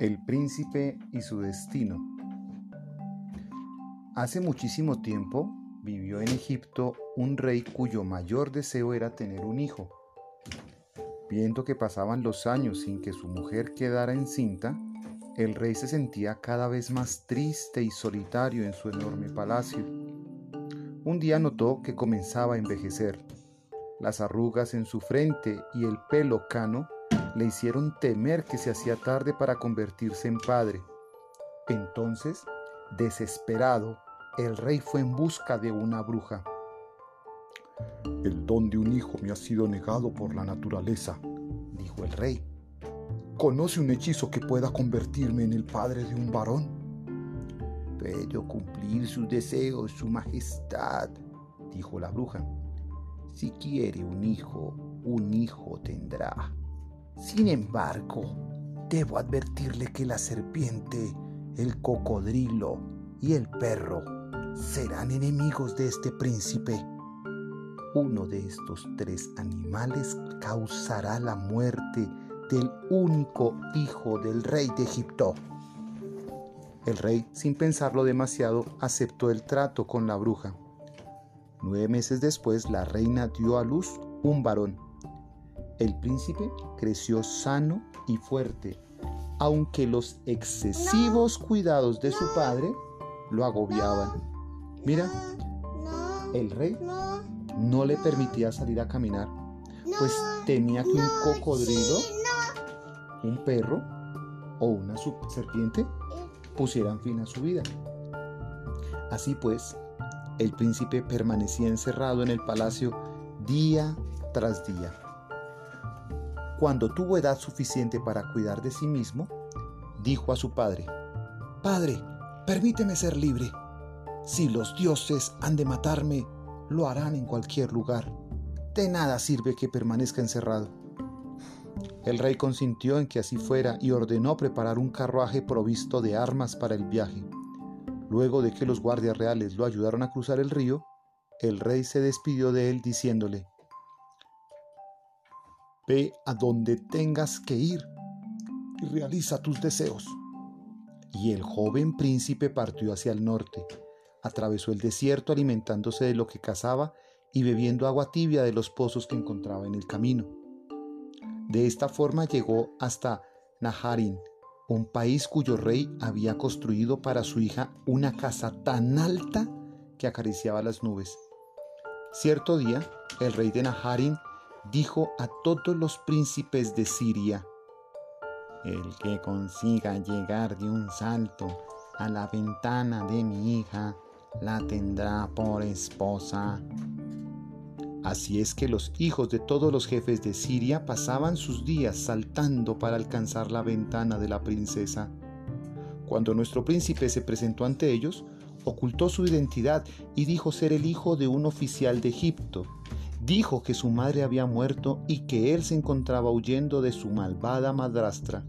El príncipe y su destino. Hace muchísimo tiempo vivió en Egipto un rey cuyo mayor deseo era tener un hijo. Viendo que pasaban los años sin que su mujer quedara encinta, el rey se sentía cada vez más triste y solitario en su enorme palacio. Un día notó que comenzaba a envejecer. Las arrugas en su frente y el pelo cano le hicieron temer que se hacía tarde para convertirse en padre. Entonces, desesperado, el rey fue en busca de una bruja. El don de un hijo me ha sido negado por la naturaleza, dijo el rey. ¿Conoce un hechizo que pueda convertirme en el padre de un varón? Puedo cumplir sus deseos, su majestad, dijo la bruja. Si quiere un hijo, un hijo tendrá. Sin embargo, debo advertirle que la serpiente, el cocodrilo y el perro serán enemigos de este príncipe. Uno de estos tres animales causará la muerte del único hijo del rey de Egipto. El rey, sin pensarlo demasiado, aceptó el trato con la bruja. Nueve meses después, la reina dio a luz un varón el príncipe creció sano y fuerte, aunque los excesivos cuidados de su padre lo agobiaban. Mira, el rey no. le permitía salir a caminar, pues temía que un cocodrilo, un perro o una serpiente pusieran fin a su vida. Así pues, el príncipe permanecía encerrado en el palacio día tras día. Cuando tuvo edad suficiente para cuidar de sí mismo, dijo a su padre, Padre, permíteme ser libre. Si los dioses han de matarme, lo harán en cualquier lugar. De nada sirve que permanezca encerrado. El rey consintió en que así fuera y ordenó preparar un carruaje provisto de armas para el viaje. Luego de que los guardias reales lo ayudaron a cruzar el río, el rey se despidió de él diciéndole, Ve a donde tengas que ir y realiza tus deseos. Y el joven príncipe partió hacia el norte, atravesó el desierto alimentándose de lo que cazaba y bebiendo agua tibia de los pozos que encontraba en el camino. De esta forma llegó hasta Naharin, un país cuyo rey había construido para su hija una casa tan alta que acariciaba las nubes. Cierto día, el rey de Naharin dijo a todos los príncipes de Siria, El que consiga llegar de un salto a la ventana de mi hija, la tendrá por esposa. Así es que los hijos de todos los jefes de Siria pasaban sus días saltando para alcanzar la ventana de la princesa. Cuando nuestro príncipe se presentó ante ellos, ocultó su identidad y dijo ser el hijo de un oficial de Egipto dijo que su madre había muerto y que él se encontraba huyendo de su malvada madrastra.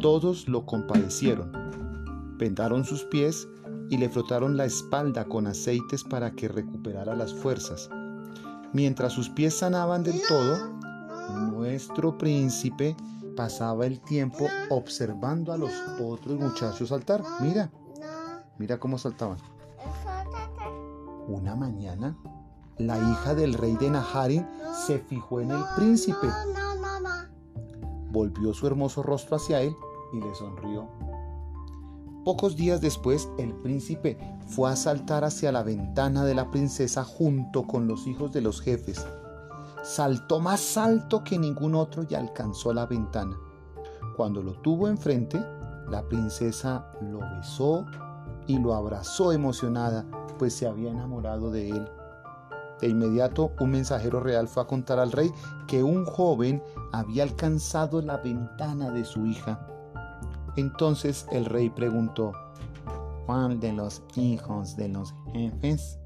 Todos lo compadecieron, vendaron sus pies y le frotaron la espalda con aceites para que recuperara las fuerzas. Mientras sus pies sanaban del todo, nuestro príncipe pasaba el tiempo observando a los otros muchachos saltar. Mira, mira cómo saltaban. Una mañana la hija del rey de Naharin se fijó en el príncipe. Volvió su hermoso rostro hacia él y le sonrió. Pocos días después, el príncipe fue a saltar hacia la ventana de la princesa junto con los hijos de los jefes. Saltó más alto que ningún otro y alcanzó la ventana. Cuando lo tuvo enfrente, la princesa lo besó y lo abrazó emocionada, pues se había enamorado de él. De inmediato un mensajero real fue a contar al rey que un joven había alcanzado la ventana de su hija. Entonces el rey preguntó, ¿cuál de los hijos de los jefes?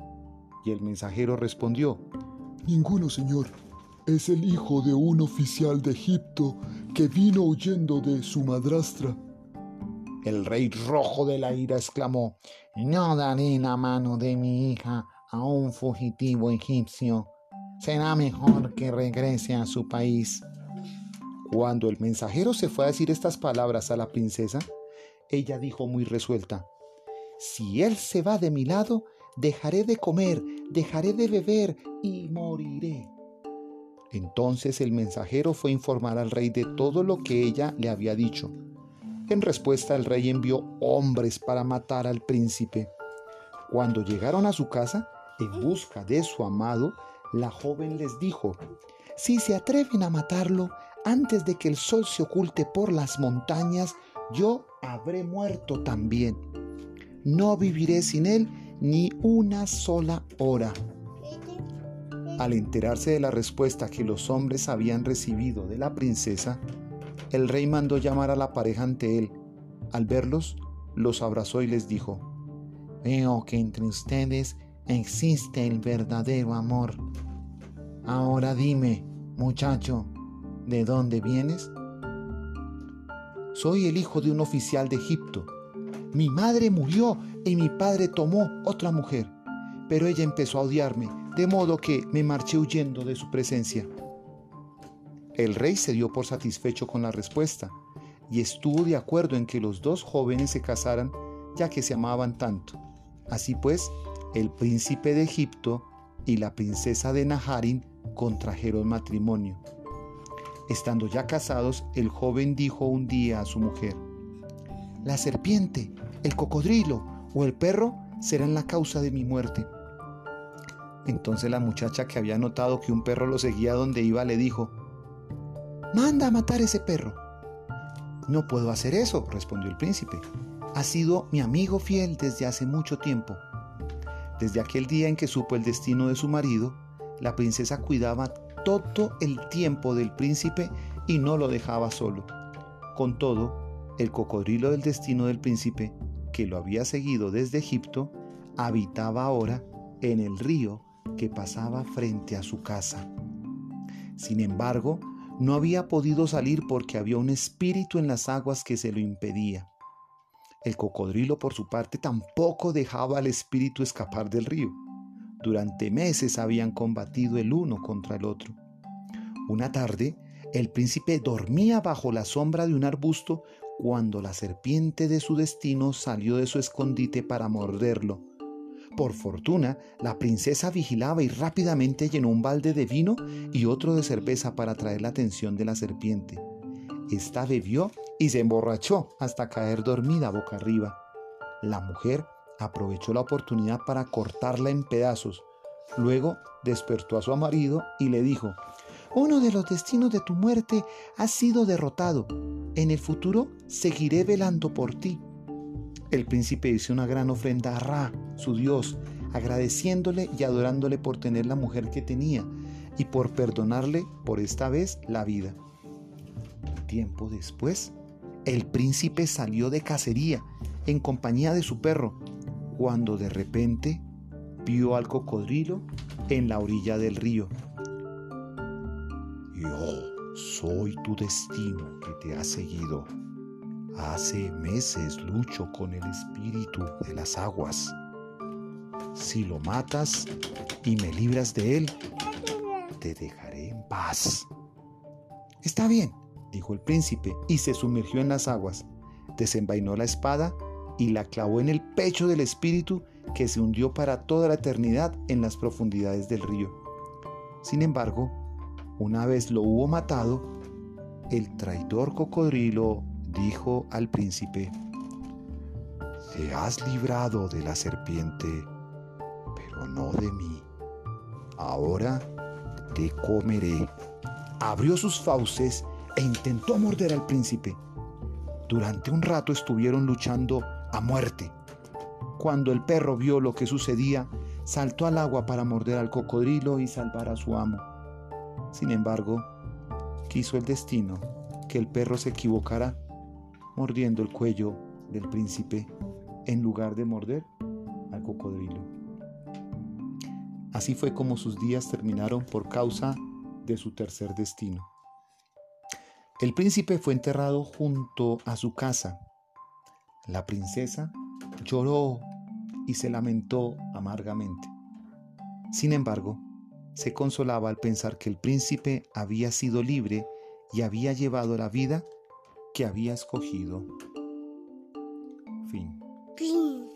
Y el mensajero respondió, Ninguno, señor. Es el hijo de un oficial de Egipto que vino huyendo de su madrastra. El rey rojo de la ira exclamó, No daré la mano de mi hija a un fugitivo egipcio, será mejor que regrese a su país. Cuando el mensajero se fue a decir estas palabras a la princesa, ella dijo muy resuelta, Si él se va de mi lado, dejaré de comer, dejaré de beber y moriré. Entonces el mensajero fue a informar al rey de todo lo que ella le había dicho. En respuesta el rey envió hombres para matar al príncipe. Cuando llegaron a su casa, en busca de su amado, la joven les dijo, Si se atreven a matarlo antes de que el sol se oculte por las montañas, yo habré muerto también. No viviré sin él ni una sola hora. Al enterarse de la respuesta que los hombres habían recibido de la princesa, el rey mandó llamar a la pareja ante él. Al verlos, los abrazó y les dijo, Veo que entre ustedes existe el verdadero amor. Ahora dime, muchacho, ¿de dónde vienes? Soy el hijo de un oficial de Egipto. Mi madre murió y mi padre tomó otra mujer, pero ella empezó a odiarme de modo que me marché huyendo de su presencia. El rey se dio por satisfecho con la respuesta y estuvo de acuerdo en que los dos jóvenes se casaran ya que se amaban tanto. Así pues, el príncipe de Egipto y la princesa de Naharin contrajeron matrimonio. Estando ya casados, el joven dijo un día a su mujer, La serpiente, el cocodrilo o el perro serán la causa de mi muerte. Entonces la muchacha que había notado que un perro lo seguía donde iba le dijo, Manda a matar ese perro. No puedo hacer eso, respondió el príncipe. Ha sido mi amigo fiel desde hace mucho tiempo. Desde aquel día en que supo el destino de su marido, la princesa cuidaba todo el tiempo del príncipe y no lo dejaba solo. Con todo, el cocodrilo del destino del príncipe, que lo había seguido desde Egipto, habitaba ahora en el río que pasaba frente a su casa. Sin embargo, no había podido salir porque había un espíritu en las aguas que se lo impedía. El cocodrilo, por su parte, tampoco dejaba al espíritu escapar del río. Durante meses habían combatido el uno contra el otro. Una tarde, el príncipe dormía bajo la sombra de un arbusto cuando la serpiente de su destino salió de su escondite para morderlo. Por fortuna, la princesa vigilaba y rápidamente llenó un balde de vino y otro de cerveza para atraer la atención de la serpiente. Esta bebió y se emborrachó hasta caer dormida boca arriba. La mujer aprovechó la oportunidad para cortarla en pedazos. Luego despertó a su marido y le dijo, uno de los destinos de tu muerte ha sido derrotado. En el futuro seguiré velando por ti. El príncipe hizo una gran ofrenda a Ra, su dios, agradeciéndole y adorándole por tener la mujer que tenía y por perdonarle por esta vez la vida. Tiempo después, el príncipe salió de cacería en compañía de su perro, cuando de repente vio al cocodrilo en la orilla del río. Yo soy tu destino que te ha seguido Hace meses lucho con el espíritu de las aguas. Si lo matas y me libras de él, te dejaré en paz. Está bien, dijo el príncipe, y se sumergió en las aguas. Desenvainó la espada y la clavó en el pecho del espíritu que se hundió para toda la eternidad en las profundidades del río. Sin embargo, una vez lo hubo matado, el traidor cocodrilo dijo al príncipe, Te has librado de la serpiente, pero no de mí. Ahora te comeré. Abrió sus fauces e intentó morder al príncipe. Durante un rato estuvieron luchando a muerte. Cuando el perro vio lo que sucedía, saltó al agua para morder al cocodrilo y salvar a su amo. Sin embargo, quiso el destino que el perro se equivocara mordiendo el cuello del príncipe en lugar de morder al cocodrilo. Así fue como sus días terminaron por causa de su tercer destino. El príncipe fue enterrado junto a su casa. La princesa lloró y se lamentó amargamente. Sin embargo, se consolaba al pensar que el príncipe había sido libre y había llevado la vida que había escogido. Fin. Fin.